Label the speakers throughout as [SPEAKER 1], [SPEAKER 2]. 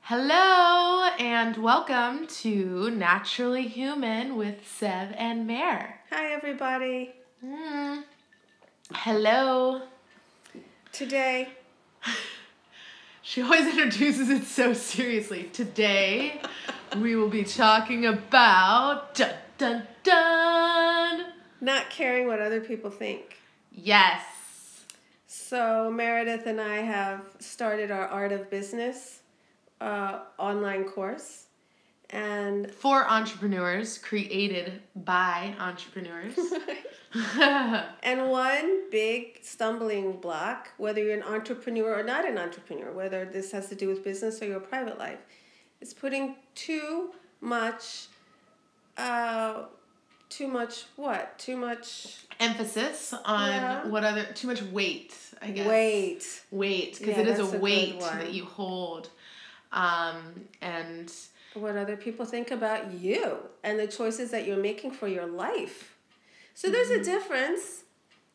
[SPEAKER 1] Hello and welcome to Naturally Human with Sev and Mer.
[SPEAKER 2] Hi, everybody.
[SPEAKER 1] Mm. Hello.
[SPEAKER 2] Today,
[SPEAKER 1] She always introduces it so seriously. Today, we will be talking about dun dun dun.
[SPEAKER 2] not caring what other people think.
[SPEAKER 1] Yes.
[SPEAKER 2] So, Meredith and I have started our Art of Business uh, online course. And
[SPEAKER 1] For entrepreneurs, created by entrepreneurs.
[SPEAKER 2] and one big stumbling block, whether you're an entrepreneur or not an entrepreneur, whether this has to do with business or your private life, is putting too much, uh, too much what? Too much
[SPEAKER 1] Emphasis on
[SPEAKER 2] Yeah.
[SPEAKER 1] what other, too much weight, I guess.
[SPEAKER 2] weight.
[SPEAKER 1] weight because
[SPEAKER 2] Yeah,
[SPEAKER 1] it is a
[SPEAKER 2] a
[SPEAKER 1] weight that you hold um and
[SPEAKER 2] what other people think about you and the choices that you're making for your life. So there's a difference.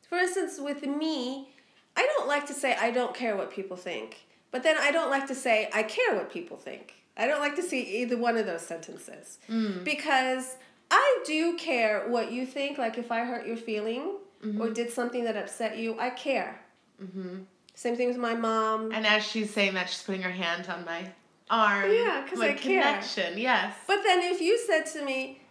[SPEAKER 2] For instance, with me, I don't like to say I don't care what people think, but then I don't like to say I care what people think. I don't like to see either one of those sentences mm. because I do care what you think. Like if I hurt your feeling or mm-hmm. did something that upset you, I care. Mm-hmm. Same thing with my mom.
[SPEAKER 1] and as she's saying that she's putting her hand on my arm
[SPEAKER 2] Yeah, 'cause
[SPEAKER 1] my
[SPEAKER 2] I care.
[SPEAKER 1] connection yes
[SPEAKER 2] But then if you said to me,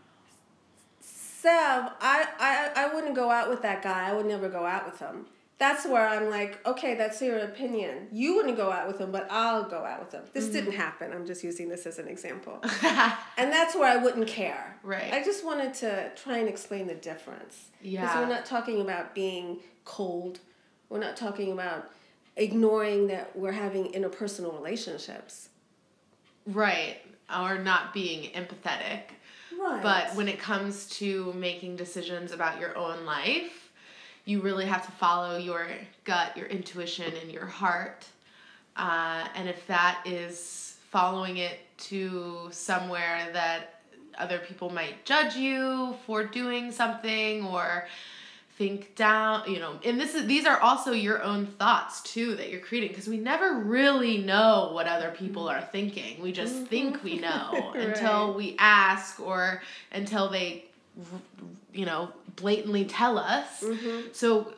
[SPEAKER 2] Sev, I, I, I wouldn't go out with that guy. I would never go out with him. That's where I'm like, okay, that's your opinion. You wouldn't go out with him, but I'll go out with him. This mm-hmm. didn't happen. I'm just using this as an example. and that's where I wouldn't care.
[SPEAKER 1] Right.
[SPEAKER 2] I just wanted to try and explain the difference. Because
[SPEAKER 1] Yeah.
[SPEAKER 2] we're not talking about being cold. We're not talking about ignoring that we're having interpersonal relationships.
[SPEAKER 1] right or not being empathetic
[SPEAKER 2] Right.
[SPEAKER 1] but when it comes to making decisions about your own life you really have to follow your gut your intuition and your heart. Uh, and if that is following it to somewhere that other people might judge you for doing something or think down you know and this is these are also your own thoughts too that you're creating because we never really know what other people are thinking. We just think we know until we ask or until they you know blatantly tell us. So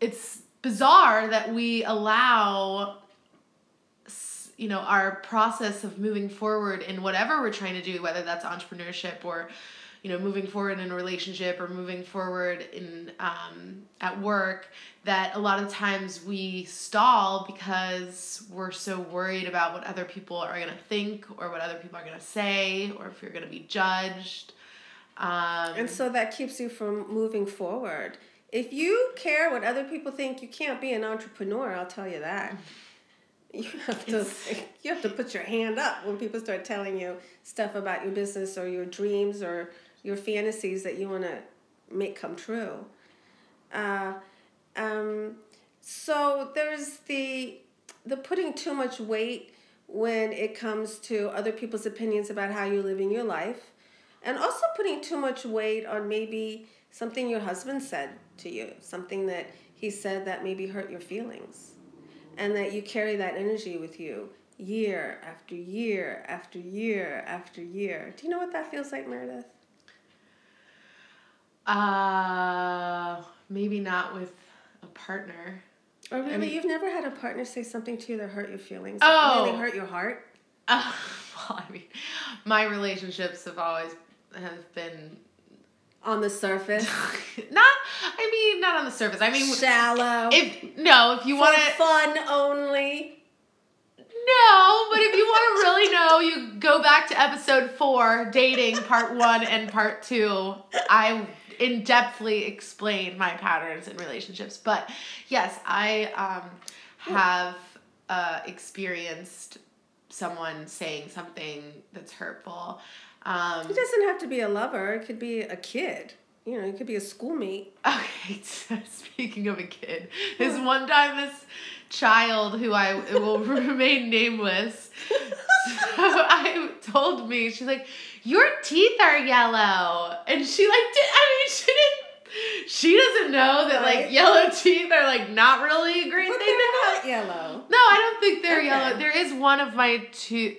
[SPEAKER 1] it's bizarre that we allow you know our process of moving forward in whatever we're trying to do whether that's entrepreneurship or you know moving forward in a relationship or moving forward in um, at work that a lot of times we stall because we're so worried about what other people are going to think or what other people are going to say or if you're going to be judged um,
[SPEAKER 2] And so that keeps you from moving forward. If you care what other people think, you can't be an entrepreneur, I'll tell you that. You have to you have to put your hand up when people start telling you stuff about your business or your dreams or your fantasies that you want to make come true. Uh, um, so there's the the putting too much weight when it comes to other people's opinions about how you're living your life and also putting too much weight on maybe something your husband said to you, something that he said that maybe hurt your feelings, and that you carry that energy with you year after year after year after year. Do you know what that feels like, Meredith?
[SPEAKER 1] Uh, maybe not with a partner.
[SPEAKER 2] Or really,
[SPEAKER 1] mean-
[SPEAKER 2] you've never had a partner say something to you that hurt your feelings?
[SPEAKER 1] Oh.
[SPEAKER 2] really hurt your heart?
[SPEAKER 1] Uh, well, I mean, my relationships have always have been
[SPEAKER 2] On the surface,
[SPEAKER 1] not. I mean, not on the surface. I mean,
[SPEAKER 2] shallow,
[SPEAKER 1] if no, if you want to,
[SPEAKER 2] fun only.
[SPEAKER 1] no, but if you want to really know, you go back to episode four, dating part one and part two. I in depthly explain my patterns in relationships. But yes, I um, have uh, experienced someone saying something that's hurtful. Um,
[SPEAKER 2] It doesn't have to be a lover. It could be a kid. You know, it could be a schoolmate.
[SPEAKER 1] Okay, so speaking of a kid, this one time this child who I will remain nameless, so I told me she's like, your teeth are yellow. And she like did I mean she didn't she doesn't know that like yellow teeth are like not really a great
[SPEAKER 2] But
[SPEAKER 1] thing
[SPEAKER 2] they're not yellow.
[SPEAKER 1] No, I don't think they're
[SPEAKER 2] Okay.
[SPEAKER 1] yellow. There is one of my two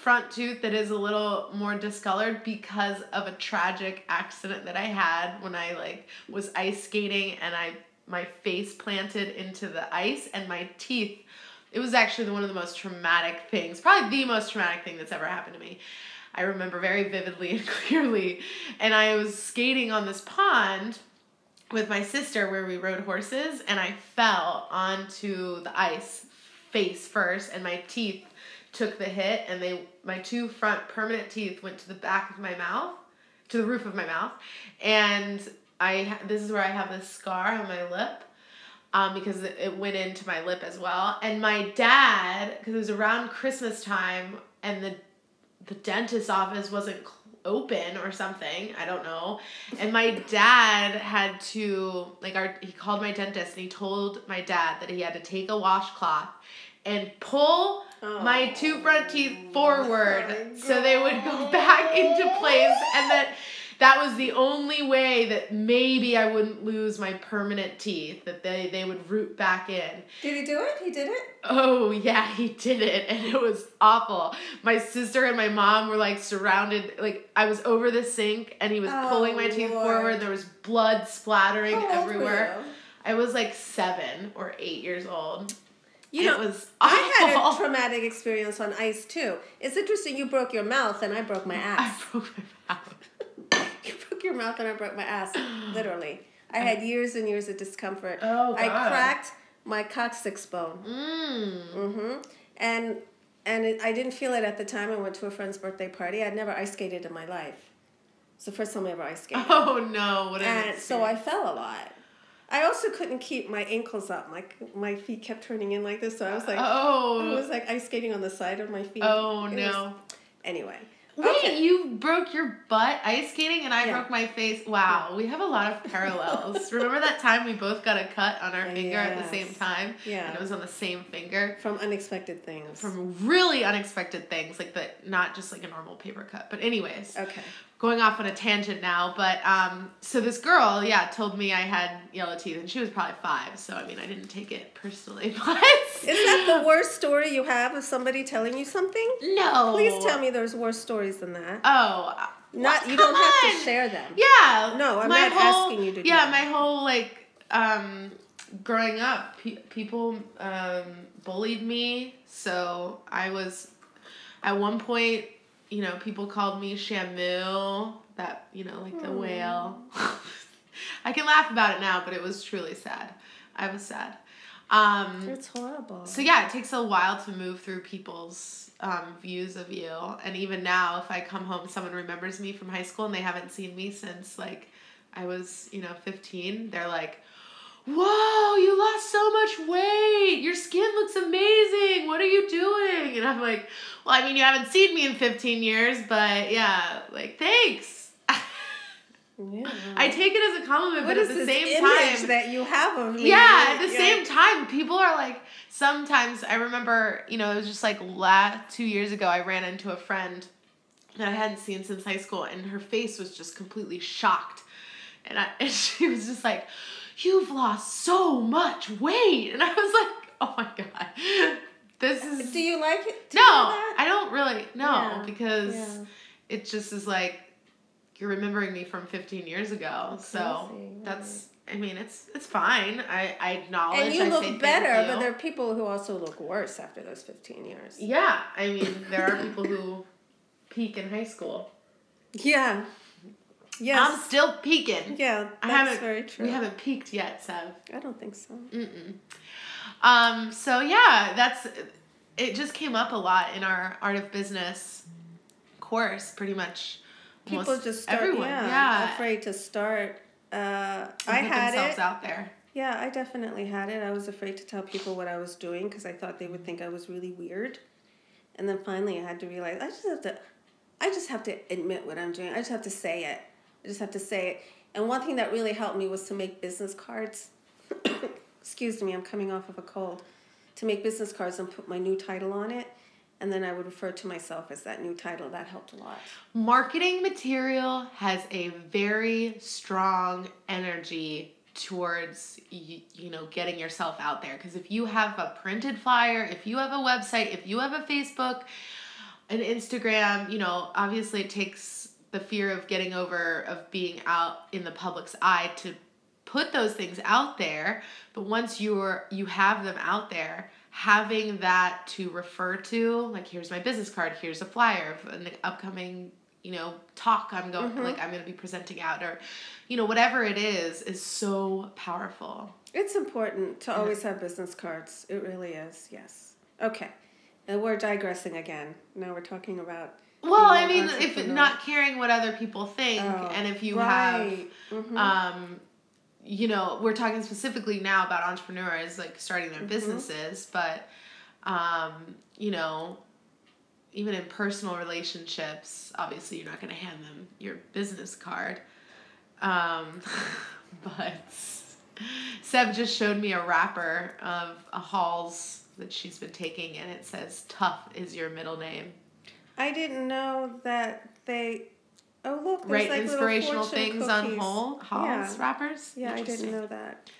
[SPEAKER 1] front tooth that is a little more discolored because of a tragic accident that I had when I like was ice skating and I my face planted into the ice and my teeth it was actually one of the most traumatic things, probably the most traumatic thing that's ever happened to me. I remember very vividly and clearly. And I was skating on this pond with my sister where we rode horses and I fell onto the ice face first and my teeth took the hit and they my two front permanent teeth went to the back of my mouth to the roof of my mouth. And I this is where I have this scar on my lip um, because it, went into my lip as well. And my dad because it was around Christmas time and the the dentist office wasn't open or something i don't know. And my dad had to like our he called my dentist and he told my dad that he had to take a washcloth and pull my oh. two front teeth forward oh
[SPEAKER 2] my
[SPEAKER 1] so they would go back into place and that that was the only way that maybe I wouldn't lose my permanent teeth that they, they would root back in.
[SPEAKER 2] Did he do it? He did it?
[SPEAKER 1] Oh yeah, he did it, and it was awful. My sister and my mom were like surrounded. Like I was over the sink, and he was
[SPEAKER 2] Oh,
[SPEAKER 1] pulling my oh, teeth
[SPEAKER 2] Lord.
[SPEAKER 1] forward. There was blood splattering
[SPEAKER 2] How old were
[SPEAKER 1] everywhere. I was like seven or eight years old.
[SPEAKER 2] You
[SPEAKER 1] it
[SPEAKER 2] know,
[SPEAKER 1] was
[SPEAKER 2] I had a traumatic experience on ice too. It's interesting you broke your mouth and I broke my ass.
[SPEAKER 1] I broke my mouth.
[SPEAKER 2] you broke your mouth and I broke my ass, literally. I had years and years of discomfort.
[SPEAKER 1] Oh,
[SPEAKER 2] I cracked my coccyx bone.
[SPEAKER 1] Mm.
[SPEAKER 2] Mm-hmm. And and it, I didn't feel it at the time. I went to a friend's birthday party. I'd never ice skated in my life. It's the first time I ever ice skated.
[SPEAKER 1] Oh no! What
[SPEAKER 2] and so I fell a lot. I also couldn't keep my ankles up. My my feet kept turning in like this, so I was like,
[SPEAKER 1] oh.
[SPEAKER 2] I was like ice skating on the side of my feet.
[SPEAKER 1] oh
[SPEAKER 2] It was-
[SPEAKER 1] no!
[SPEAKER 2] anyway.
[SPEAKER 1] Wait,
[SPEAKER 2] Okay.
[SPEAKER 1] you broke your butt ice skating and I
[SPEAKER 2] Yeah.
[SPEAKER 1] broke my face. Wow, we have a lot of parallels. Remember that time we both got a cut on our finger at the same time?
[SPEAKER 2] Yeah.
[SPEAKER 1] And it was on the same finger?
[SPEAKER 2] From unexpected things.
[SPEAKER 1] From really unexpected things, like that, not just like a normal paper cut. But anyways,
[SPEAKER 2] okay.
[SPEAKER 1] Going off on a tangent now, but um so this girl, yeah, told me I had yellow teeth and she was probably five, so I mean I didn't take it personally, but
[SPEAKER 2] Is that the worst story you have of somebody telling you something?
[SPEAKER 1] No.
[SPEAKER 2] Please tell me there's worse stories than that.
[SPEAKER 1] Oh, uh,
[SPEAKER 2] Not
[SPEAKER 1] well,
[SPEAKER 2] you don't
[SPEAKER 1] come
[SPEAKER 2] have to share them.
[SPEAKER 1] Yeah.
[SPEAKER 2] No, I'm not
[SPEAKER 1] whole-
[SPEAKER 2] asking you to do
[SPEAKER 1] Yeah, my whole like um growing up, pe- people um bullied me, so I was at one point, you know, people called me Shamu, that, you know, like the whale. I can laugh about it now, but it was truly sad. I was sad. Um
[SPEAKER 2] It's horrible.
[SPEAKER 1] so yeah, it takes a while to move through people's um, views of you, and even now, if I come home, someone remembers me from high school and they haven't seen me since like I was, you know, fifteen. They're like, "Whoa, you lost so much weight! Your skin looks amazing. What are you doing?" And I'm like, "Well, I mean, you haven't seen me in fifteen years, but yeah, like thanks."
[SPEAKER 2] yeah.
[SPEAKER 1] I take it as a compliment,
[SPEAKER 2] What
[SPEAKER 1] but
[SPEAKER 2] is
[SPEAKER 1] at the same
[SPEAKER 2] image
[SPEAKER 1] time,
[SPEAKER 2] that you have of me?
[SPEAKER 1] yeah, at the
[SPEAKER 2] Yeah.
[SPEAKER 1] same time, people are like, sometimes I remember, you know, it was just like last two years ago, I ran into a friend that I hadn't seen since high school, and her face was just completely shocked. And, I, and she was just like, You've lost so much weight. And I was like, Oh my God. This is.
[SPEAKER 2] Do you like it?
[SPEAKER 1] no,
[SPEAKER 2] do that?
[SPEAKER 1] I don't really. No,
[SPEAKER 2] Yeah,
[SPEAKER 1] because
[SPEAKER 2] yeah.
[SPEAKER 1] it just is like, you're remembering me from 15 years ago. So
[SPEAKER 2] right.
[SPEAKER 1] that's, I mean, it's it's fine. I, I acknowledge.
[SPEAKER 2] And you
[SPEAKER 1] I
[SPEAKER 2] look better, but there are people who also look worse after those 15 years.
[SPEAKER 1] Yeah, I mean, there are people who peak in high school.
[SPEAKER 2] Yeah.
[SPEAKER 1] I'm still peaking.
[SPEAKER 2] yeah,
[SPEAKER 1] I
[SPEAKER 2] that's
[SPEAKER 1] haven't.
[SPEAKER 2] very true.
[SPEAKER 1] We haven't peaked yet, so.
[SPEAKER 2] I don't think so.
[SPEAKER 1] Mm-mm. Um. So yeah, that's. It just came up a lot in our art of business course. Pretty much.
[SPEAKER 2] People just start,
[SPEAKER 1] everyone.
[SPEAKER 2] yeah,
[SPEAKER 1] Yeah.
[SPEAKER 2] afraid to start. Uh, I had
[SPEAKER 1] themselves
[SPEAKER 2] it.
[SPEAKER 1] out there.
[SPEAKER 2] Yeah, I definitely had it. I was afraid to tell people what I was doing because I thought they would think I was really weird. And then finally, I had to realize I just have to, I just have to admit what I'm doing. I just have to say it. I just have to say it. And one thing that really helped me was to make business cards. Excuse me, I'm coming off of a cold. To make business cards and put my new title on it. and then I would refer to myself as that new title. That helped a lot.
[SPEAKER 1] Marketing material has a very strong energy towards you, know getting yourself out there because if you have a printed flyer if you have a website if you have a facebook an instagram you know obviously it takes the fear of getting over of being out in the public's eye to put those things out there but once you're you have them out there having that to refer to like here's my business card here's a flyer of an upcoming you know talk i'm going
[SPEAKER 2] Mm-hmm.
[SPEAKER 1] like i'm going to be presenting out or you know whatever it is is so powerful
[SPEAKER 2] It's important to always have business cards. It really is. Yes. Okay. And we're digressing again. Now we're talking about.
[SPEAKER 1] Well i mean if not caring what other people think
[SPEAKER 2] Oh,
[SPEAKER 1] and if you
[SPEAKER 2] right.
[SPEAKER 1] Have um you know we're talking specifically now about entrepreneurs like starting
[SPEAKER 2] Mm-hmm.
[SPEAKER 1] their businesses but um you know even in personal relationships obviously you're not going to hand them your business card um but Sev just showed me a wrapper of a Halls that she's been taking, and it says "Tough" is your middle name.
[SPEAKER 2] I didn't know that they. Oh look, there's like little
[SPEAKER 1] inspirational things on
[SPEAKER 2] whole
[SPEAKER 1] Hall Halls
[SPEAKER 2] Yeah.
[SPEAKER 1] wrappers.
[SPEAKER 2] Yeah, I didn't know that.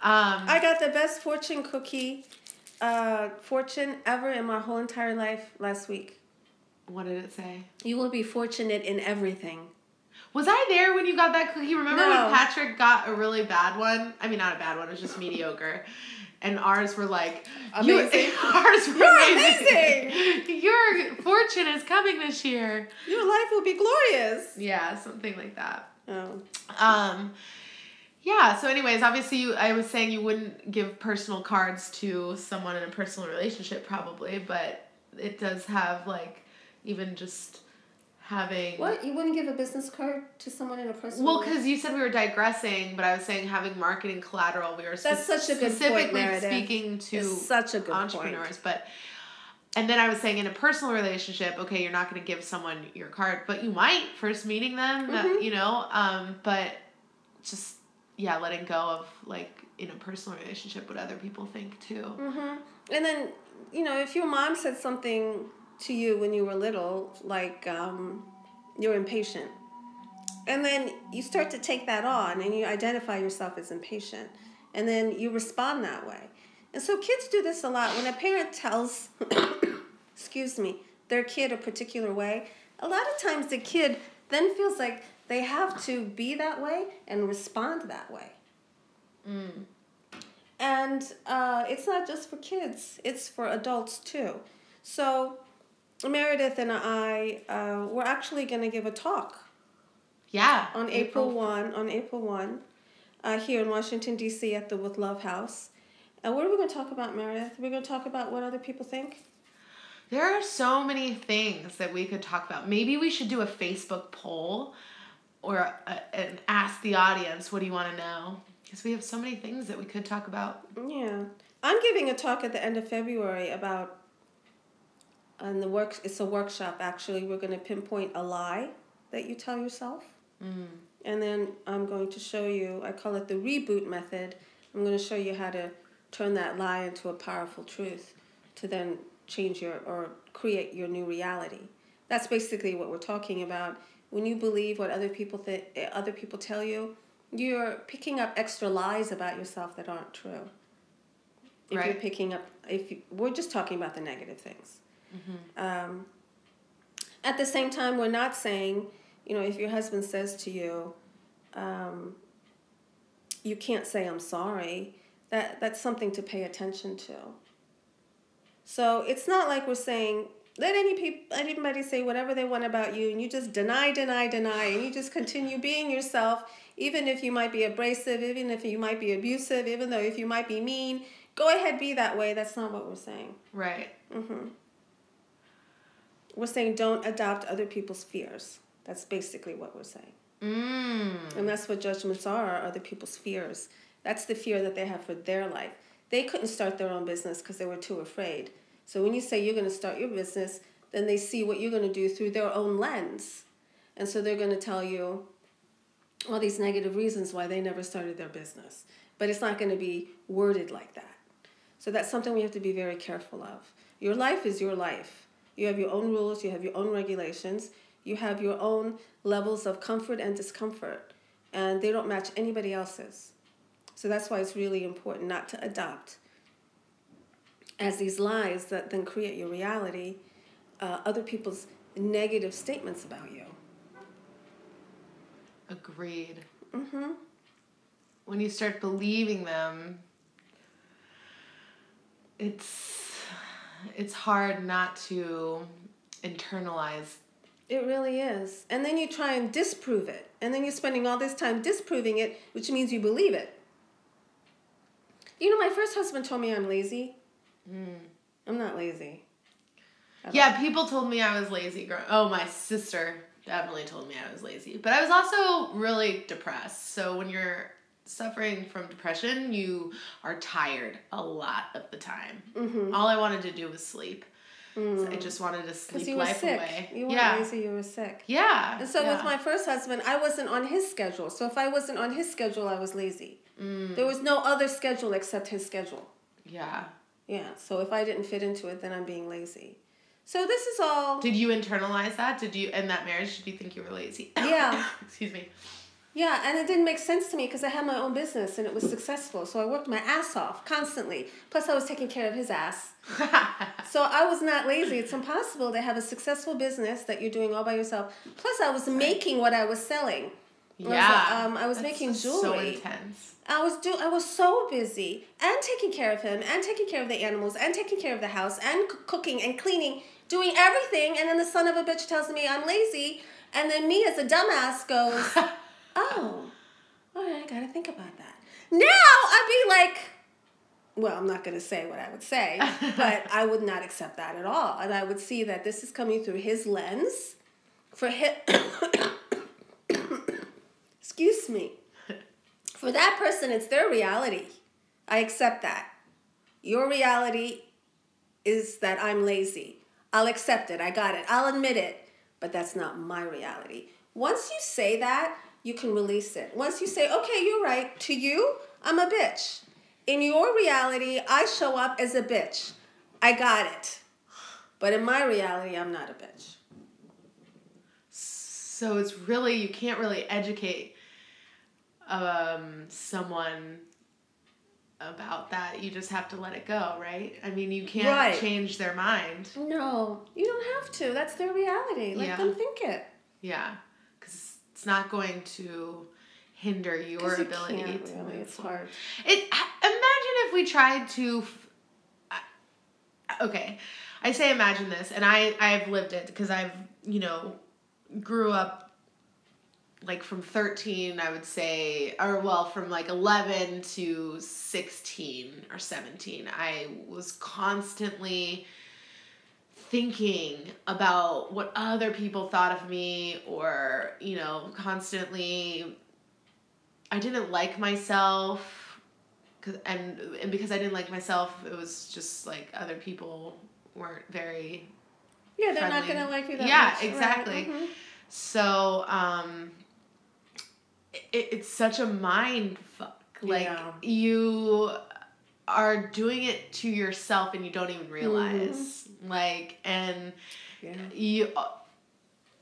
[SPEAKER 1] Um,
[SPEAKER 2] I got the best fortune cookie, uh, fortune ever in my whole entire life last week.
[SPEAKER 1] what did it say?
[SPEAKER 2] You will be fortunate in everything.
[SPEAKER 1] Was I there when you got that cookie? Remember
[SPEAKER 2] No.
[SPEAKER 1] when Patrick got a really bad one? I mean, not a bad one. It was just mediocre. And ours were like you-
[SPEAKER 2] Amazing.
[SPEAKER 1] ours were
[SPEAKER 2] You're
[SPEAKER 1] amazing. Your fortune is coming this year.
[SPEAKER 2] Your life will be glorious.
[SPEAKER 1] Yeah, something like that.
[SPEAKER 2] Oh.
[SPEAKER 1] Um, yeah. So, anyways, obviously, you. I was saying you wouldn't give personal cards to someone in a personal relationship, probably, but it does have like even just having.
[SPEAKER 2] What? You wouldn't give a business card to someone in a personal
[SPEAKER 1] Well, because you said we were digressing, but I was saying having marketing collateral. We were
[SPEAKER 2] That's such a good
[SPEAKER 1] specifically
[SPEAKER 2] Meredith.
[SPEAKER 1] speaking to
[SPEAKER 2] It's such a good
[SPEAKER 1] entrepreneurs,
[SPEAKER 2] point.
[SPEAKER 1] but. And then I was saying in a personal relationship, okay, you're not going to give someone your card, but you might first meeting them, uh,
[SPEAKER 2] Mhm.
[SPEAKER 1] you know. Um, but just yeah, letting go of like in a personal relationship what other people think too.
[SPEAKER 2] Mm-hmm. And then, you know, if your mom said something to you when you were little, like um, you're impatient, and then you start to take that on and you identify yourself as impatient, and then you respond that way. And so kids do this a lot. When a parent tells, excuse me, their kid a particular way, a lot of times the kid then feels like they have to be that way and respond that way. And uh, it's not just for kids, it's for adults too. So, Meredith and I, uh, we're actually going to give a talk
[SPEAKER 1] Yeah.
[SPEAKER 2] on April, 1, on April 1, uh, here in Washington, D.C. at the With Love House. And what are we going to talk about, Meredith? We're going to talk about what other people think?
[SPEAKER 1] There are so many things that we could talk about. Maybe we should do a Facebook poll or a, and ask the audience, what do you want to know? Because we have so many things that we could talk about.
[SPEAKER 2] Yeah. I'm giving a talk at the end of February about and the work it's a workshop actually. We're going to pinpoint a lie that you tell yourself. Mm. And then I'm going to show you, I call it the reboot method. I'm going to show you how to turn that lie into a powerful truth to then change your or create your new reality. That's basically what we're talking about. When you believe what other people th- other people tell you, you're picking up extra lies about yourself that aren't true. If you're picking up, if you, we're just talking about the negative things. Um, at the same time, we're not saying, you know, if your husband says to you, um, you can't say I'm sorry, that, that's something to pay attention to. So it's not like we're saying, let any peop- anybody say whatever they want about you, and you just deny, deny, deny, and you just continue being yourself, even if you might be abrasive, even if you might be abusive, even though if you might be mean. Go ahead, be that way. That's not what we're saying.
[SPEAKER 1] Right.
[SPEAKER 2] Mm-hmm. We're saying don't adopt other people's fears. That's basically what we're saying.
[SPEAKER 1] Mm.
[SPEAKER 2] And that's what judgments are, are other people's fears. That's the fear that they have for their life. They couldn't start their own business because they were too afraid. So when you say you're going to start your business, then they see what you're going to do through their own lens. And so they're going to tell you all these negative reasons why they never started their business. But it's not going to be worded like that. So that's something we have to be very careful of. Your life is your life. You have your own rules, you have your own regulations, you have your own levels of comfort and discomfort, and they don't match anybody else's. So that's why it's really important not to adopt as these lies that then create your reality uh, other people's negative statements about you.
[SPEAKER 1] Agreed.
[SPEAKER 2] Mm-hmm.
[SPEAKER 1] When you start believing them, it's it's hard not to internalize.
[SPEAKER 2] It really is. And then you try and disprove it. And then you're spending all this time disproving it, which means you believe it. You know, my first husband told me I'm lazy.
[SPEAKER 1] Mm.
[SPEAKER 2] I'm not lazy.
[SPEAKER 1] Yeah, people told me I was lazy. Growing. Oh, my sister definitely told me I was lazy. But I was also really depressed. So when you're suffering from depression, you are tired a lot of the time.
[SPEAKER 2] Mm-hmm.
[SPEAKER 1] All I wanted to do was sleep.
[SPEAKER 2] Mm.
[SPEAKER 1] So I just wanted to sleep
[SPEAKER 2] you were
[SPEAKER 1] life
[SPEAKER 2] sick.
[SPEAKER 1] away.
[SPEAKER 2] You weren't
[SPEAKER 1] yeah.
[SPEAKER 2] lazy, you were sick.
[SPEAKER 1] Yeah.
[SPEAKER 2] And so
[SPEAKER 1] yeah.
[SPEAKER 2] with my first husband, I wasn't on his schedule. So if I wasn't on his schedule, I was lazy.
[SPEAKER 1] Mm.
[SPEAKER 2] There was no other schedule except his schedule.
[SPEAKER 1] Yeah.
[SPEAKER 2] Yeah. So if I didn't fit into it, then I'm being lazy. So this is all.
[SPEAKER 1] Did you internalize that? Did you in that marriage? Did you think you were lazy?
[SPEAKER 2] Yeah.
[SPEAKER 1] Excuse me.
[SPEAKER 2] Yeah, and it didn't make sense to me because I had my own business and it was successful. So I worked my ass off constantly. Plus, I was taking care of his ass. So I was not lazy. It's impossible to have a successful business that you're doing all by yourself. Plus, I was making what I was selling. I was,
[SPEAKER 1] yeah.
[SPEAKER 2] um, I was making
[SPEAKER 1] So
[SPEAKER 2] jewelry.
[SPEAKER 1] intense.
[SPEAKER 2] I was do I was so busy and taking care of him and taking care of the animals and taking care of the house and c- cooking and cleaning, doing everything. And then the son of a bitch tells me I'm lazy, and then me as a dumbass goes, "Oh, all right, I gotta think about that." Now I'd be like, well, I'm not gonna say what I would say, but I would not accept that at all, and I would see that this is coming through his lens, for him. Excuse me. For that person, it's their reality. I accept that. Your reality is that I'm lazy. I'll accept it. I got it. I'll admit it. But that's not my reality. Once you say that, you can release it. Once you say, okay, you're right. To you, I'm a bitch. In your reality, I show up as a bitch. I got it. But in my reality, I'm not a bitch.
[SPEAKER 1] So it's really you can't really educate um someone about that. You just have to let it go, right? I mean, you can't
[SPEAKER 2] Right.
[SPEAKER 1] change their mind.
[SPEAKER 2] No, you don't have to. That's their reality. Let
[SPEAKER 1] Yeah.
[SPEAKER 2] them think it.
[SPEAKER 1] Yeah, it's not going to hinder your
[SPEAKER 2] you
[SPEAKER 1] ability to
[SPEAKER 2] really. It's hard.
[SPEAKER 1] It imagine if we tried to okay. I say imagine this and I I've lived it because I've, you know, grew up like from 13 I would say or well from like 11 to 16 or 17 I was constantly thinking about what other people thought of me or you know constantly I didn't like myself, 'cause- and and because I didn't like myself, it was just like other people weren't very.
[SPEAKER 2] Yeah, they're not gonna like you that
[SPEAKER 1] Yeah,
[SPEAKER 2] much. Right,
[SPEAKER 1] exactly.
[SPEAKER 2] mhm.
[SPEAKER 1] So um, it, it's such a mind fuck. Like
[SPEAKER 2] Yeah.
[SPEAKER 1] you are doing it to yourself and you don't even mm-hmm. realize. Like and
[SPEAKER 2] Yeah.
[SPEAKER 1] you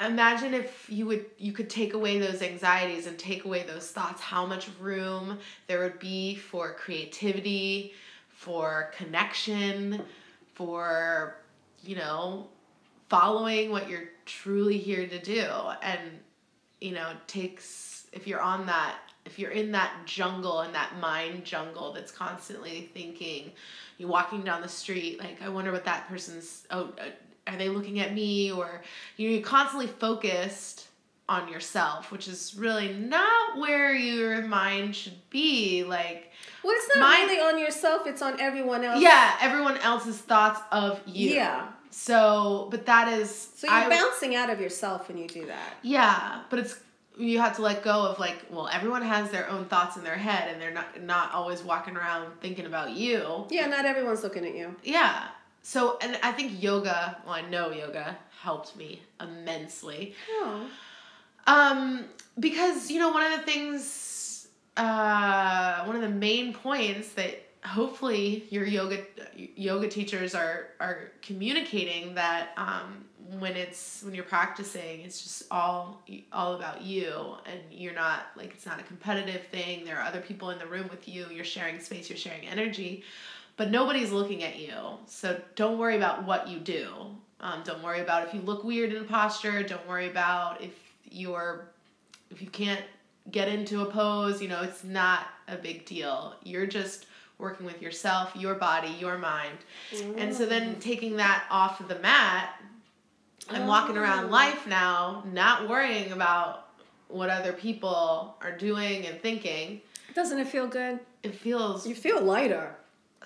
[SPEAKER 1] imagine if you would you could take away those anxieties and take away those thoughts how much room there would be for creativity for connection for you know following what you're truly here to do and you know it takes if you're on that if you're in that jungle and that mind jungle that's constantly thinking you're walking down the street like i wonder what that person's oh uh, are they looking at me or you're constantly focused on yourself which is really not where your mind should be like
[SPEAKER 2] Well, it's not
[SPEAKER 1] My-
[SPEAKER 2] really on yourself; it's on everyone else.
[SPEAKER 1] yeah everyone else's thoughts of you
[SPEAKER 2] Yeah.
[SPEAKER 1] so but that is
[SPEAKER 2] So you're
[SPEAKER 1] I-
[SPEAKER 2] bouncing out of yourself when you do that.
[SPEAKER 1] yeah but it's you have to let go of like well everyone has their own thoughts in their head and they're not not always walking around thinking about you
[SPEAKER 2] Yeah, not everyone's looking at you.
[SPEAKER 1] yeah so and i think yoga well i know yoga helped me immensely
[SPEAKER 2] Oh.
[SPEAKER 1] um because you know one of the things uh one of the main points that hopefully your yoga yoga teachers are are communicating that um, when it's when you're practicing it's just all all about you and you're not like it's not a competitive thing. There are other people in the room with you. You're sharing space. You're sharing energy but nobody's looking at you. So don't worry about what you do. Um, don't worry about if you look weird in a posture. Don't worry about if you're if you can't get into a pose. You know it's not a big deal. You're just working with yourself your body your mind. Mm. and so then taking that off of the mat I'm walking around oh. life now, not worrying about what other people are doing and thinking.
[SPEAKER 2] Doesn't it feel good?
[SPEAKER 1] It feels.
[SPEAKER 2] You feel lighter,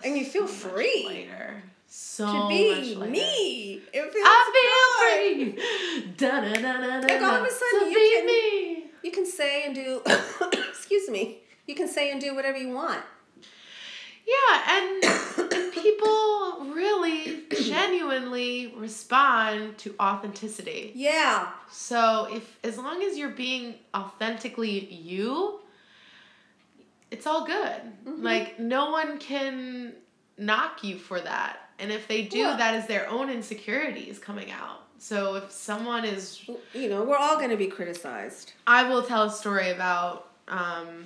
[SPEAKER 2] and you feel so free.
[SPEAKER 1] Lighter. So
[SPEAKER 2] to be me. It feels
[SPEAKER 1] I feel good. free. Da da da da
[SPEAKER 2] da. Like all of a sudden, you can me. you can say and do. excuse me. You can say and do whatever you want.
[SPEAKER 1] Yeah, and people really genuinely respond to authenticity.
[SPEAKER 2] Yeah.
[SPEAKER 1] So if as long as you're being authentically you, it's all good. Mm-hmm. Like no one can knock you for that. And if they do, yeah. that is their own insecurities coming out. So if someone is
[SPEAKER 2] you know, we're all going to be criticized.
[SPEAKER 1] I will tell a story about um,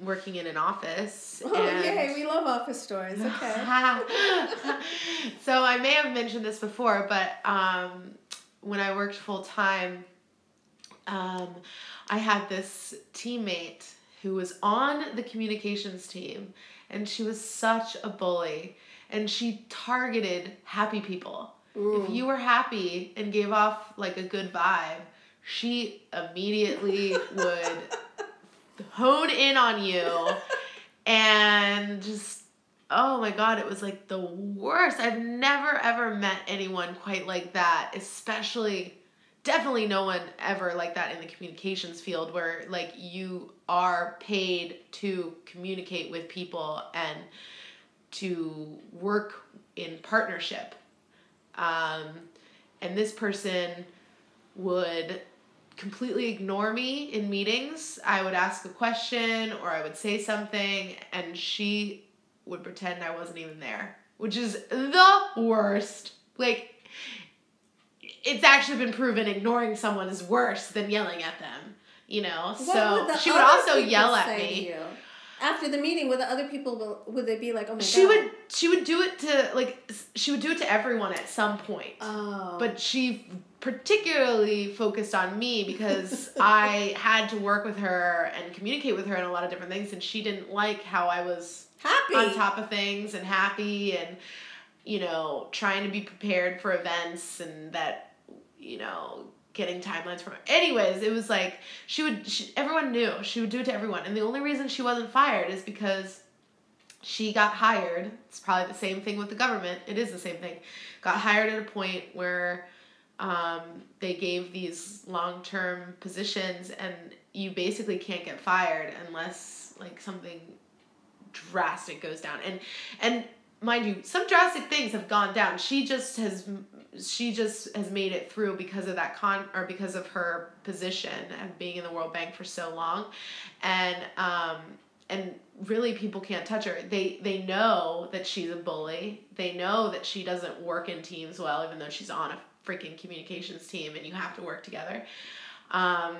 [SPEAKER 1] working in an office.
[SPEAKER 2] Oh, and... yay, we love office stories. Okay.
[SPEAKER 1] so I may have mentioned this before, but um, when I worked full time, um, I had this teammate who was on the communications team, and she was such a bully, and she targeted happy people. Ooh. If you were happy and gave off like a good vibe, she immediately would hone in on you. And just oh my god it was like the worst. I've never ever met anyone quite like that especially definitely no one ever like that in the communications field where like you are paid to communicate with people and to work in partnership. Um, and this person would completely ignore me in meetings. I would ask a question or I would say something and she would pretend I wasn't even there, which is the worst. Like, it's actually been proven ignoring someone is worse than yelling at them, you know? What so she would also yell at me
[SPEAKER 2] after the meeting would the other people would they be like oh my
[SPEAKER 1] she god. she would she would do it to like she would do it to everyone at some point.
[SPEAKER 2] Oh.
[SPEAKER 1] But she particularly focused on me because i had to work with her and communicate with her in a lot of different things and she didn't like how i was
[SPEAKER 2] happy.
[SPEAKER 1] on top of things and happy and you know trying to be prepared for events and that you know getting timelines from her. Anyways, it was like she would she, everyone knew she would do it to everyone. And the only reason she wasn't fired is because she got hired. It's probably the same thing with the government. It is the same thing. Got hired at a point where um, they gave these long term positions, and you basically can't get fired unless like something drastic goes down. And and mind you, some drastic things have gone down. She just has she just has made it through because of that con or because of her position and being in the World Bank for so long, and um and really people can't touch her. They they know that she's a bully. They know that she doesn't work in teams well, even though she's on a freaking communications team and you have to work together. Um,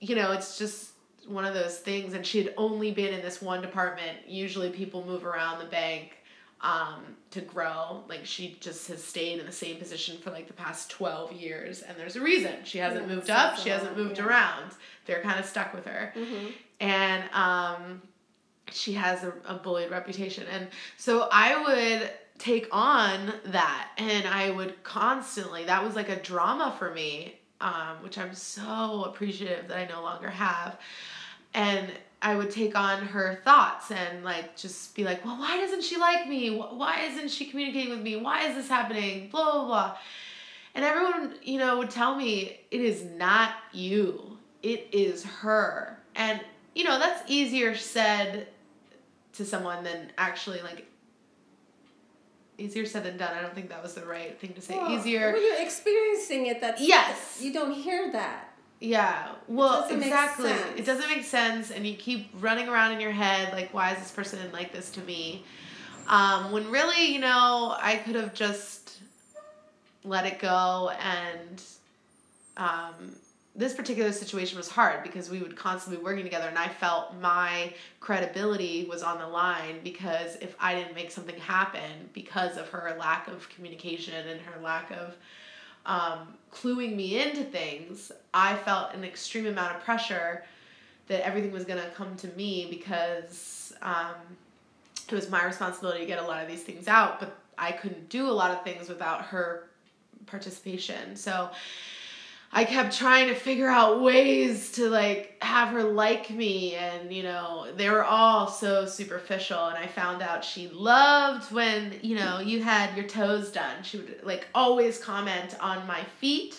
[SPEAKER 1] you know, it's just one of those things. And she had only been in this one department. Usually people move around the bank um, to grow. Like she just has stayed in the same position for like the past 12 years. And there's a reason. She hasn't yeah, moved up, she hasn't moved yeah. around. They're kind of stuck with her.
[SPEAKER 2] Mm-hmm.
[SPEAKER 1] And um, she has a, a bullied reputation. And so I would take on that and I would constantly, that was like a drama for me, um, which I'm so appreciative that I no longer have. And I would take on her thoughts and like just be like, well, why doesn't she like me? Why isn't she communicating with me? Why is this happening? Blah, blah, blah. And everyone, you know, would tell me, it is not you, it is her. And, you know, that's easier said to someone than actually like easier said than done. I don't think that was the right thing to say. Easier.
[SPEAKER 2] When you're experiencing it, that's
[SPEAKER 1] yes.
[SPEAKER 2] You don't hear that.
[SPEAKER 1] Yeah. Well,
[SPEAKER 2] doesn't
[SPEAKER 1] exactly. It doesn't make sense, and you keep running around in your head like, why is this person like this to me? Um, when really, you know, I could have just let it go and um, this particular situation was hard because we would constantly be working together and I felt my credibility was on the line because if I didn't make something happen because of her lack of communication and her lack of um, cluing me into things, I felt an extreme amount of pressure that everything was going to come to me because um, it was my responsibility to get a lot of these things out, but I couldn't do a lot of things without her participation. So I kept trying to figure out ways to like have her like me and you know they were all so superficial and I found out she loved when you know you had your toes done. She would like always comment on my feet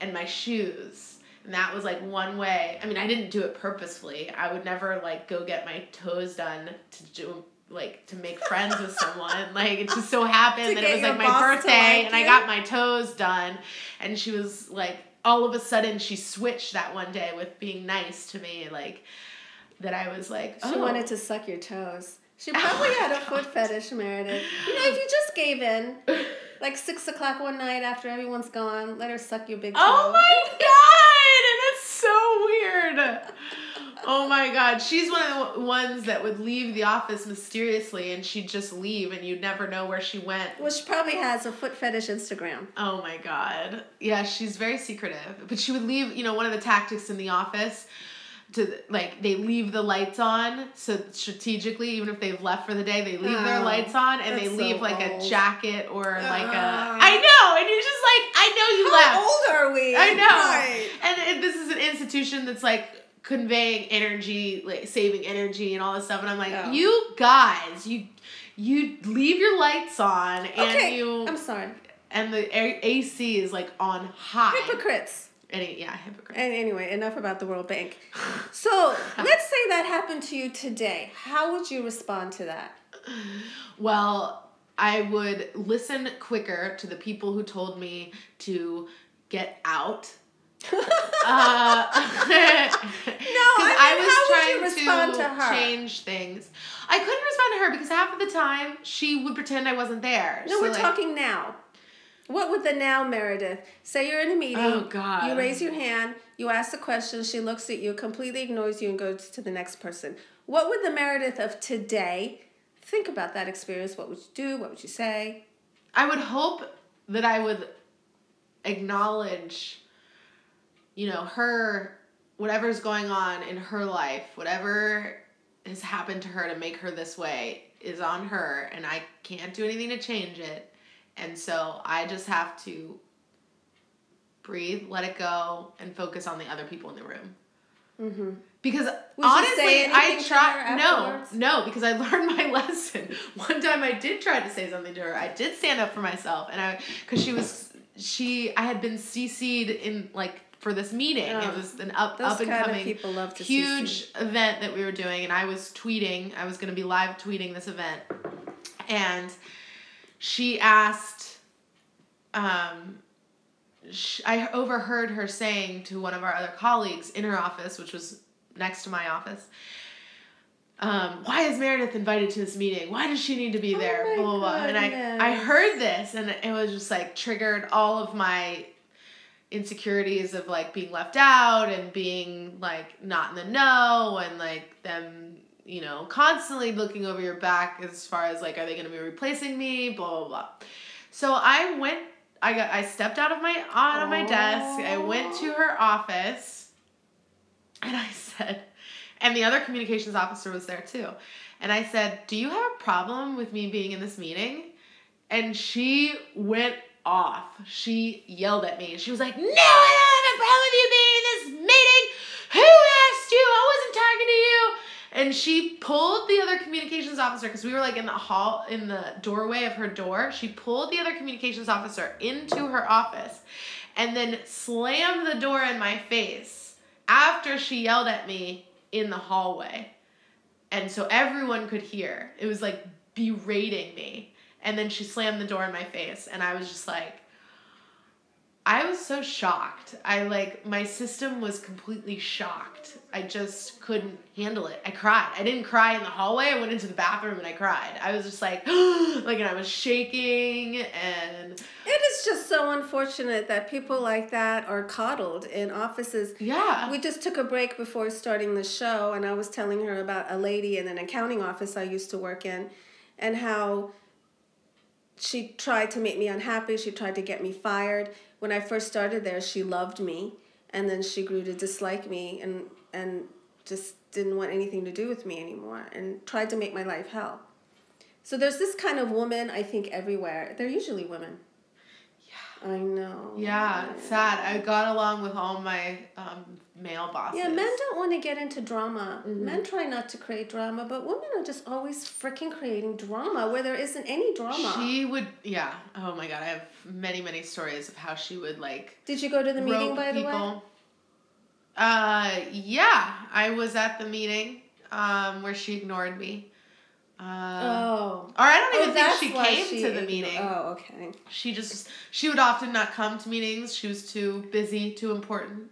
[SPEAKER 1] and my shoes. And that was like one way. I mean, I didn't do it purposefully. I would never like go get my toes done to do like to make friends with someone. Like it just so happened that it was like my birthday
[SPEAKER 2] like
[SPEAKER 1] and I got my toes done and she was like all of a sudden she switched that one day with being nice to me like that I was like
[SPEAKER 2] She
[SPEAKER 1] oh.
[SPEAKER 2] wanted to suck your toes. She oh probably
[SPEAKER 1] Oh
[SPEAKER 2] had a
[SPEAKER 1] my
[SPEAKER 2] foot fetish, Meredith. You know, if you just gave in, like six o'clock one night after everyone's gone, let her suck your big oh toe.
[SPEAKER 1] Oh my god, that's so weird. Oh my god, she's one of the ones that would leave the office mysteriously and she'd just leave and you'd never know where she went.
[SPEAKER 2] Well, she probably has a foot fetish Instagram.
[SPEAKER 1] Oh my god. Yeah, she's very secretive. But she would leave, you know, one of the tactics in the office to like they leave the lights on so strategically even if they've left for the day they leave their
[SPEAKER 2] Oh,
[SPEAKER 1] lights on and they leave
[SPEAKER 2] so
[SPEAKER 1] like
[SPEAKER 2] old.
[SPEAKER 1] a jacket or like a
[SPEAKER 2] Ah.
[SPEAKER 1] Know and you're just like I know you left.
[SPEAKER 2] How old are we?
[SPEAKER 1] I know.
[SPEAKER 2] Right.
[SPEAKER 1] And it, this is an institution that's like conveying energy, like saving energy and all this stuff. And I'm like,
[SPEAKER 2] Oh.
[SPEAKER 1] you guys, you you leave your lights on and
[SPEAKER 2] Okay,
[SPEAKER 1] you
[SPEAKER 2] I'm sorry.
[SPEAKER 1] and the A- AC is like on high.
[SPEAKER 2] Hypocrites.
[SPEAKER 1] Any yeah, hypocrite.
[SPEAKER 2] And anyway, enough about the World Bank. So let's say that happened to you today. How would you respond to that?
[SPEAKER 1] Well, I would listen quicker to the people who told me to get out. Uh, no,
[SPEAKER 2] I mean, would you respond to
[SPEAKER 1] change things. I couldn't respond to her because half of the time she would pretend I wasn't there.
[SPEAKER 2] No,
[SPEAKER 1] So,
[SPEAKER 2] we're
[SPEAKER 1] like,
[SPEAKER 2] talking now. What would the now Meredith say? You're in a meeting.
[SPEAKER 1] Oh, God.
[SPEAKER 2] You raise your hand. You ask the question. She looks at you, completely ignores you, and goes to the next person. What would the Meredith of today think about that experience? What would you do? What would you say?
[SPEAKER 1] I would hope that I would acknowledge, you know, her, whatever's going on in her life, whatever has happened to her to make her this way is on her, and I can't do anything to change it. And so I just have to breathe, let it go, and focus on the other people in the room.
[SPEAKER 2] Mm-hmm.
[SPEAKER 1] Because
[SPEAKER 2] you
[SPEAKER 1] honestly, I tried. No, no, because I learned my lesson. One time, I did try to say something to her. I did stand up for myself, and I because she was she I had been cc'd in like for this meeting.
[SPEAKER 2] Oh,
[SPEAKER 1] it was an up up and coming huge event that we were doing, and I was tweeting. I was going to be live tweeting this event, and she asked. Um, sh I overheard her saying to one of our other colleagues in her office, which was next to my office, um, why is Meredith invited to this meeting? Why does she need to be
[SPEAKER 2] Oh
[SPEAKER 1] there?
[SPEAKER 2] my
[SPEAKER 1] blah, blah, blah. And I, I heard this and it was just like triggered all of my insecurities of like being left out and being like not in the know and like them, you know, constantly looking over your back as far as like, are they going to be replacing me? Blah, blah, blah. So I went, I got, I stepped out of my, out of my desk. I went to her office and I said, and the other communications officer was there too. And I said, Do you have a problem with me being in this meeting? And she went off. She yelled at me. She was like, No, I don't have a problem with you being in this meeting. Who asked you? I wasn't talking to you. And she pulled the other communications officer because we were like in the hall, in the doorway of her door. She pulled the other communications officer into her office and then slammed the door in my face after she yelled at me in the hallway. And so everyone could hear. It was like berating me. And then she slammed the door in my face. And I was just like, I was so shocked. I like my system was completely shocked. I just couldn't handle it. I cried. I didn't cry in the hallway. I went into the bathroom and I cried. I was just like, like, and I was shaking and.
[SPEAKER 2] It is just so unfortunate that people like that are coddled in offices.
[SPEAKER 1] Yeah.
[SPEAKER 2] We just took a break before starting the show, and I was telling her about a lady in an accounting office I used to work in, and how she tried to make me unhappy. She tried to get me fired. When I first started there, she loved me, and then she grew to dislike me and and just didn't want anything to do with me anymore, and tried to make my life hell. So there's this kind of woman I think everywhere. They're usually women. I know.
[SPEAKER 1] Yeah, it's sad. I got along with all my um, male bosses.
[SPEAKER 2] Yeah, men don't want to get into drama. Men try not to create drama, but women are just always freaking creating drama where there isn't any drama.
[SPEAKER 1] She would, yeah. Oh my god, I have many, many stories of how she would like
[SPEAKER 2] Did you go to the meeting by the way?
[SPEAKER 1] Uh, yeah, I was at the meeting um, where she ignored me. Uh,
[SPEAKER 2] Oh.
[SPEAKER 1] Or I don't
[SPEAKER 2] Oh,
[SPEAKER 1] even think she came
[SPEAKER 2] she
[SPEAKER 1] to the meeting.
[SPEAKER 2] Oh, okay.
[SPEAKER 1] She just she would often not come to meetings. She was too busy, too important.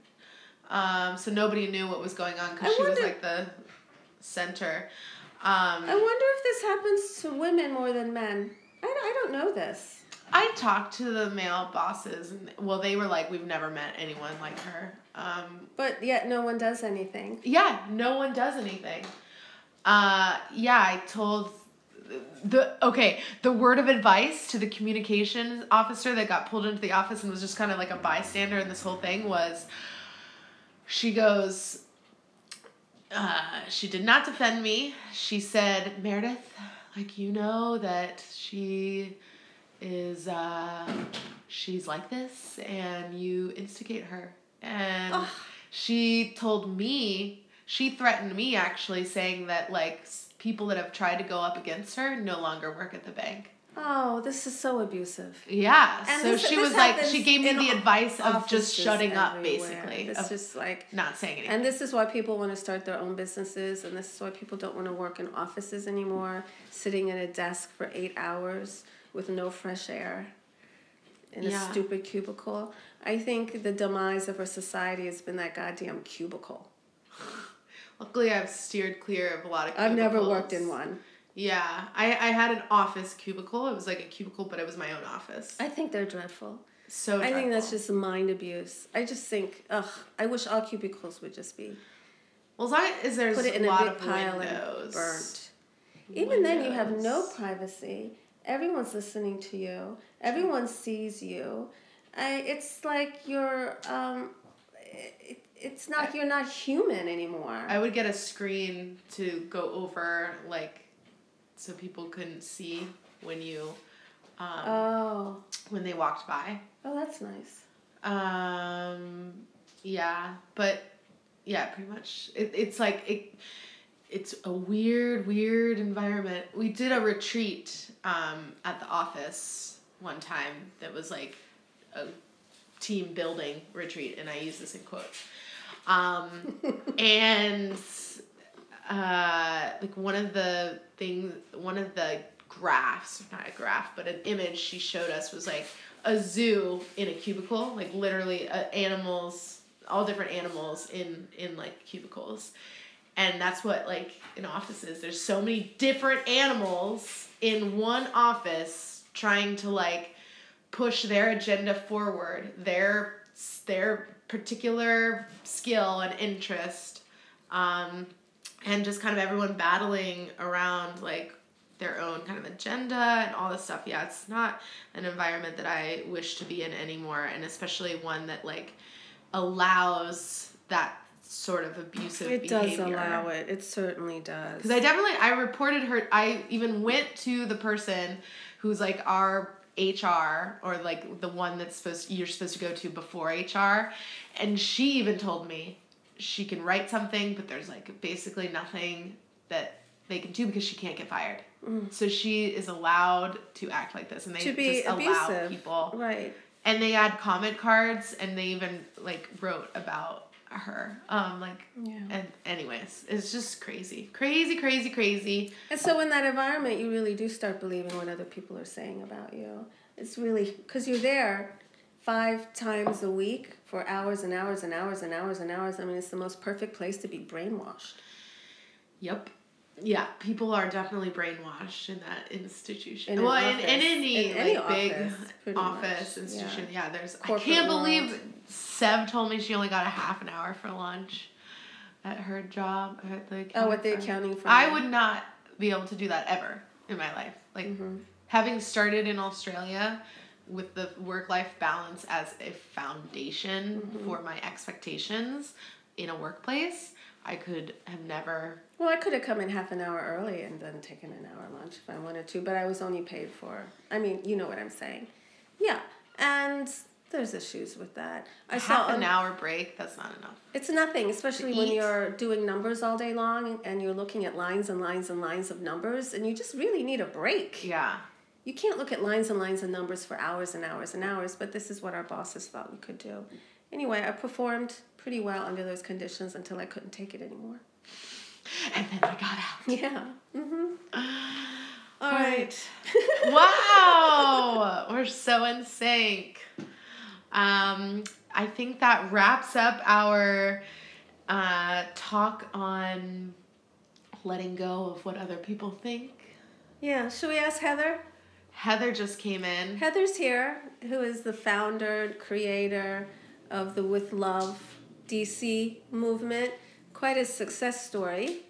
[SPEAKER 1] Um, so nobody knew what was going on because she was like the center. Um,
[SPEAKER 2] I wonder if this happens to women more than men. I, I don't know this.
[SPEAKER 1] I talked to the male bosses, and well, they were like, "We've never met anyone like her." Um,
[SPEAKER 2] But yet no one does anything.
[SPEAKER 1] yeah, no one does anything. Uh, yeah, I told the okay the word of advice to the communications officer that got pulled into the office and was just kind of like a bystander in this whole thing was she goes uh, she did not defend me she said meredith like you know that she is uh, she's like this and you instigate her and
[SPEAKER 2] Ugh.
[SPEAKER 1] she told me she threatened me actually saying that like people that have tried to go up against her no longer work at the bank
[SPEAKER 2] Oh, this is so abusive.
[SPEAKER 1] yeah
[SPEAKER 2] And
[SPEAKER 1] so
[SPEAKER 2] this-
[SPEAKER 1] she
[SPEAKER 2] this
[SPEAKER 1] was like she gave me the advice of just shutting up basically
[SPEAKER 2] It's just like
[SPEAKER 1] not saying anything
[SPEAKER 2] And this is why people want to start their own businesses, and this is why people don't want to work in offices anymore, sitting at a desk for eight hours with no fresh air in
[SPEAKER 1] Yeah.
[SPEAKER 2] a stupid cubicle. I think the demise of our society has been that goddamn cubicle.
[SPEAKER 1] Luckily i've steered clear of a lot of
[SPEAKER 2] I've never worked in one.
[SPEAKER 1] yeah I, I had an office cubicle it was like a cubicle but it was my own office
[SPEAKER 2] I think they're dreadful.
[SPEAKER 1] so
[SPEAKER 2] I think that's just mind abuse. I just think, ugh, I wish all cubicles would just be
[SPEAKER 1] well as long as there's
[SPEAKER 2] put it in
[SPEAKER 1] a
[SPEAKER 2] a,
[SPEAKER 1] lot
[SPEAKER 2] big
[SPEAKER 1] of
[SPEAKER 2] pile
[SPEAKER 1] windows
[SPEAKER 2] and burnt. Even then, you have no privacy. Everyone's listening to you. Everyone sees you. I, it's like you're. Um, it, it's not. You're not human anymore.
[SPEAKER 1] I would get a screen to go over like so people couldn't see when you um,
[SPEAKER 2] oh.
[SPEAKER 1] when they walked by.
[SPEAKER 2] Oh, that's nice.
[SPEAKER 1] Um, yeah, but yeah, pretty much. It, it's like it. It's a weird, weird environment. We did a retreat um, at the office one time that was like a team building retreat, and I use this in quotes. Um, and uh, like one of the things, one of the graphs, not a graph, but an image she showed us was like a zoo in a cubicle, like literally uh, animals, all different animals in in like cubicles, and that's what like in offices. There's so many different animals in one office trying to like push their agenda forward, their their particular skill and interest, um, and just kind of everyone battling around like their own kind of agenda and all this stuff. Yeah, it's not an environment that I wish to be in anymore, and especially one that like allows that sort of abusive
[SPEAKER 2] It does allow it. It certainly does.
[SPEAKER 1] Because I definitely I reported her. I even went to the person who's like our HR or like the one that's supposed you're supposed to go to before HR, and she even told me she can write something, but there's like basically nothing that they can do because she can't get fired. So she is allowed to act like this, and they
[SPEAKER 2] Mm. to
[SPEAKER 1] just allow
[SPEAKER 2] abusive.
[SPEAKER 1] people.
[SPEAKER 2] Right.
[SPEAKER 1] And they had comment cards, and they even like wrote about her. Um, like
[SPEAKER 2] Yeah.
[SPEAKER 1] and anyways, it's just crazy, crazy, crazy, crazy.
[SPEAKER 2] And so in that environment, you really do start believing what other people are saying about you. It's really because you're there five times a week for hours and hours and hours and hours and hours. I mean, it's the most perfect place to be brainwashed.
[SPEAKER 1] Yep. Yeah, people are definitely brainwashed in that institution.
[SPEAKER 2] In
[SPEAKER 1] well, in, in any
[SPEAKER 2] In
[SPEAKER 1] like
[SPEAKER 2] any
[SPEAKER 1] big
[SPEAKER 2] office, pretty
[SPEAKER 1] office
[SPEAKER 2] much.
[SPEAKER 1] institution. Yeah, there's. I can't
[SPEAKER 2] world.
[SPEAKER 1] believe Sev told me she only got a half an hour for lunch at her job at the.
[SPEAKER 2] Oh, at the accounting firm.
[SPEAKER 1] I would not be able to do that ever in my life. Like
[SPEAKER 2] Mm-hmm.
[SPEAKER 1] having started in Australia with the work life balance as a foundation
[SPEAKER 2] Mm-hmm.
[SPEAKER 1] for my expectations in a workplace, I could have never.
[SPEAKER 2] Well, I could have come in half an hour early and then taken an hour lunch if I wanted to, but I was only paid for. I mean, you know what I'm saying. Yeah, and there's issues with that. I saw
[SPEAKER 1] half an
[SPEAKER 2] on-
[SPEAKER 1] hour break, that's not enough.
[SPEAKER 2] It's nothing, especially when you're doing numbers all day long and you're looking at lines and lines and lines of numbers, and you just really need a break.
[SPEAKER 1] Yeah.
[SPEAKER 2] You can't look at lines and lines of numbers for hours and hours and hours, but this is what our bosses thought we could do. Anyway, I performed pretty well under those conditions until I couldn't take it anymore.
[SPEAKER 1] And then I got out.
[SPEAKER 2] Yeah. Mm-hmm. All right.
[SPEAKER 1] wow. We're so in sync. Um, I think that wraps up our uh, talk on letting go of what other people think.
[SPEAKER 2] Yeah. Should we ask Heather?
[SPEAKER 1] Heather just came in.
[SPEAKER 2] Heather's here, who is the founder, creator of the With Love DC movement. Quite a success story.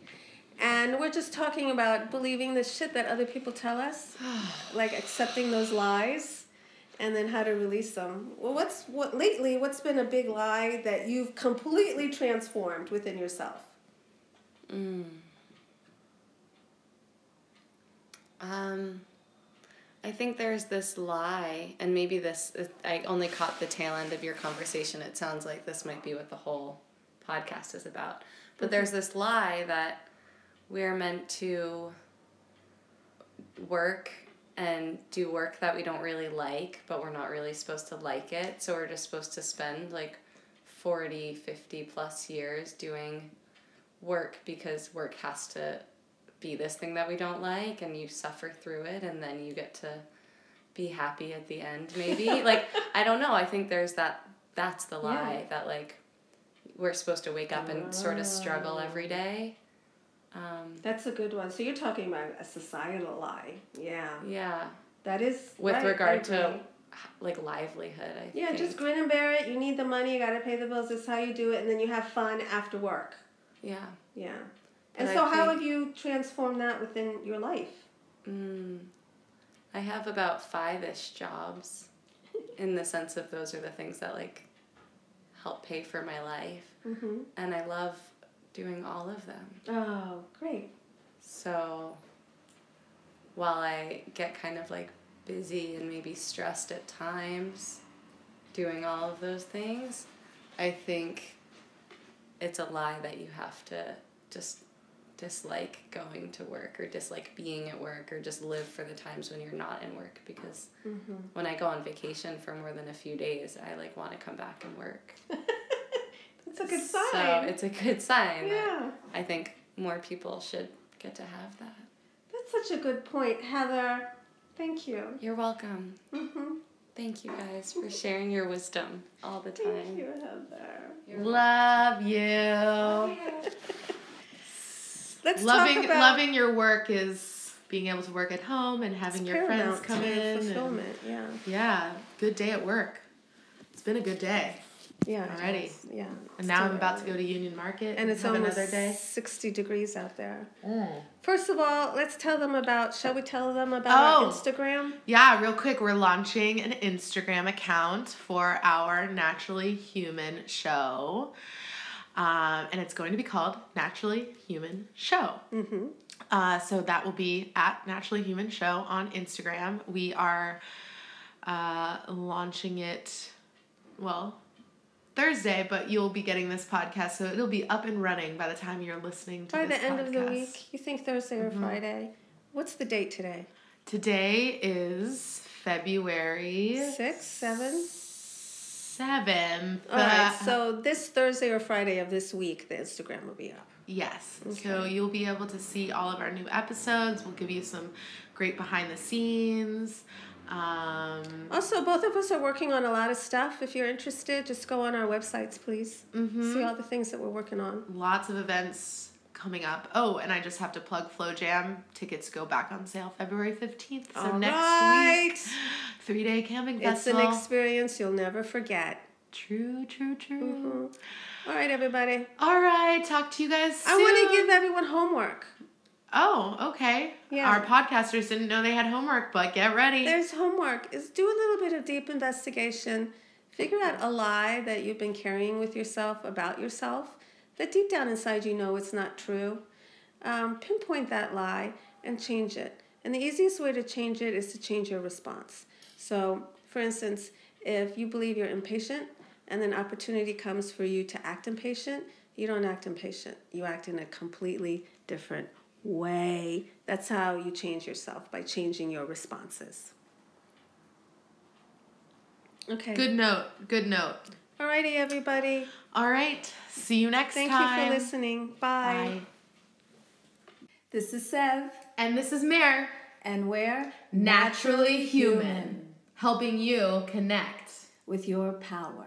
[SPEAKER 2] And we're just talking about believing the shit that other people tell us, like accepting those lies, and then how to release them. Well, what's what lately? What's been a big lie that you've completely transformed within yourself?
[SPEAKER 3] Um, I think there's this lie, and maybe this, I only caught the tail end of your conversation. It sounds like this might be what the whole podcast is about. But there's this lie that we're meant to work and do work that we don't really like, but we're not really supposed to like it. So we're just supposed to spend like 40, 50 plus years doing work because work has to be this thing that we don't like and you suffer through it and then you get to be happy at the end maybe like i don't know i think there's that that's the lie
[SPEAKER 2] Yeah.
[SPEAKER 3] that like we're supposed to wake up and sort of struggle every day um,
[SPEAKER 2] That's a good one. So you're talking about a societal lie. Yeah,
[SPEAKER 3] yeah
[SPEAKER 2] that is
[SPEAKER 3] with
[SPEAKER 2] right,
[SPEAKER 3] regard to like livelihood i
[SPEAKER 2] Yeah,
[SPEAKER 3] think.
[SPEAKER 2] just grin and bear it. You need the money. You got to pay the bills. This is how you do it, and then you have fun after work.
[SPEAKER 3] yeah
[SPEAKER 2] Yeah. And
[SPEAKER 3] But
[SPEAKER 2] so, how have you transformed that within your life?
[SPEAKER 3] Mm, I have about five ish jobs in the sense of those are the things that like help pay for my life.
[SPEAKER 2] Mm-hmm.
[SPEAKER 3] And I love doing all of them.
[SPEAKER 2] Oh, great.
[SPEAKER 3] So while I get kind of like busy and maybe stressed at times doing all of those things, I think it's a lie that you have to just dislike going to work or dislike being at work or just live for the times when you're not in work because
[SPEAKER 2] Mm-hmm.
[SPEAKER 3] when I go on vacation for more than a few days, I like want to come back and work.
[SPEAKER 2] That's a good sign.
[SPEAKER 3] So it's a good sign
[SPEAKER 2] yeah,
[SPEAKER 3] I think more people should get to have that.
[SPEAKER 2] that's such a good point, Heather. Thank you.
[SPEAKER 3] You're welcome.
[SPEAKER 2] Mm-hmm.
[SPEAKER 3] Thank you guys for sharing your wisdom all the time.
[SPEAKER 2] Thank you, Heather.
[SPEAKER 3] You're
[SPEAKER 1] Love you.
[SPEAKER 2] Let's
[SPEAKER 1] loving loving your work is being able to work at home and having your friends come in. and-
[SPEAKER 2] fulfillment. Yeah,
[SPEAKER 1] yeah, good day at work. It's been a good day.
[SPEAKER 2] yeah.
[SPEAKER 1] Alrighty.
[SPEAKER 2] Yeah.
[SPEAKER 1] And now I'm about to go to Union Market
[SPEAKER 2] And it's almost
[SPEAKER 1] another day.
[SPEAKER 2] sixty degrees out there. Mm. First of all, let's tell them about. Shall we tell them about
[SPEAKER 1] Oh.
[SPEAKER 2] our Instagram?
[SPEAKER 1] Yeah, real quick, we're launching an Instagram account for our Naturally Human show. Um, and it's going to be called Naturally Human Show.
[SPEAKER 2] Mm-hmm.
[SPEAKER 1] Uh, so that will be at Naturally Human Show on Instagram. We are uh, launching it, well, Thursday, but you'll be getting this podcast, so it'll be up and running by the time you're listening to
[SPEAKER 2] By the end of the week, you think Thursday or Friday? What's the date today?
[SPEAKER 1] Today is February
[SPEAKER 2] Six, seven.
[SPEAKER 1] Seventh.
[SPEAKER 2] All right. So this Thursday or Friday of this week, the Instagram will be up.
[SPEAKER 1] Yes. So you'll be able to see all of our new episodes. We'll give you some great behind the scenes. Um,
[SPEAKER 2] Also, both of us are working on a lot of stuff. If you're interested, just go on our websites, please.
[SPEAKER 1] Mm-hmm.
[SPEAKER 2] See all the things that we're working on.
[SPEAKER 1] lots of events coming up. Oh, and I just have to plug Flow Jam. Tickets go back on sale February 15th. So
[SPEAKER 2] All
[SPEAKER 1] next
[SPEAKER 2] right.
[SPEAKER 1] week, three day camping
[SPEAKER 2] It's an experience you'll never forget.
[SPEAKER 1] true, true, true. Mm-hmm.
[SPEAKER 2] All right, everybody.
[SPEAKER 1] All right, talk to you guys soon.
[SPEAKER 2] I want to give everyone homework.
[SPEAKER 1] Oh, okay.
[SPEAKER 2] Yeah.
[SPEAKER 1] Our podcasters didn't know they had homework, but get ready.
[SPEAKER 2] There's homework. Is do a little bit of deep investigation. Figure out a lie that you've been carrying with yourself about yourself that deep down inside you know it's not true. Um, pinpoint that lie and change it. And the easiest way to change it is to change your response. So, for instance, if you believe you're impatient and then opportunity comes for you to act impatient, you don't act impatient. You act in a completely different way. That's how you change yourself by changing your responses. Okay.
[SPEAKER 1] Good note. Good note.
[SPEAKER 2] Alrighty, everybody.
[SPEAKER 1] All right. See you next
[SPEAKER 2] Thank
[SPEAKER 1] time.
[SPEAKER 2] Thank you for listening. Bye.
[SPEAKER 1] Bye.
[SPEAKER 4] This is Sev,
[SPEAKER 1] And this is Mer.
[SPEAKER 4] and we're
[SPEAKER 1] Naturally human. Helping you connect.
[SPEAKER 4] with your power.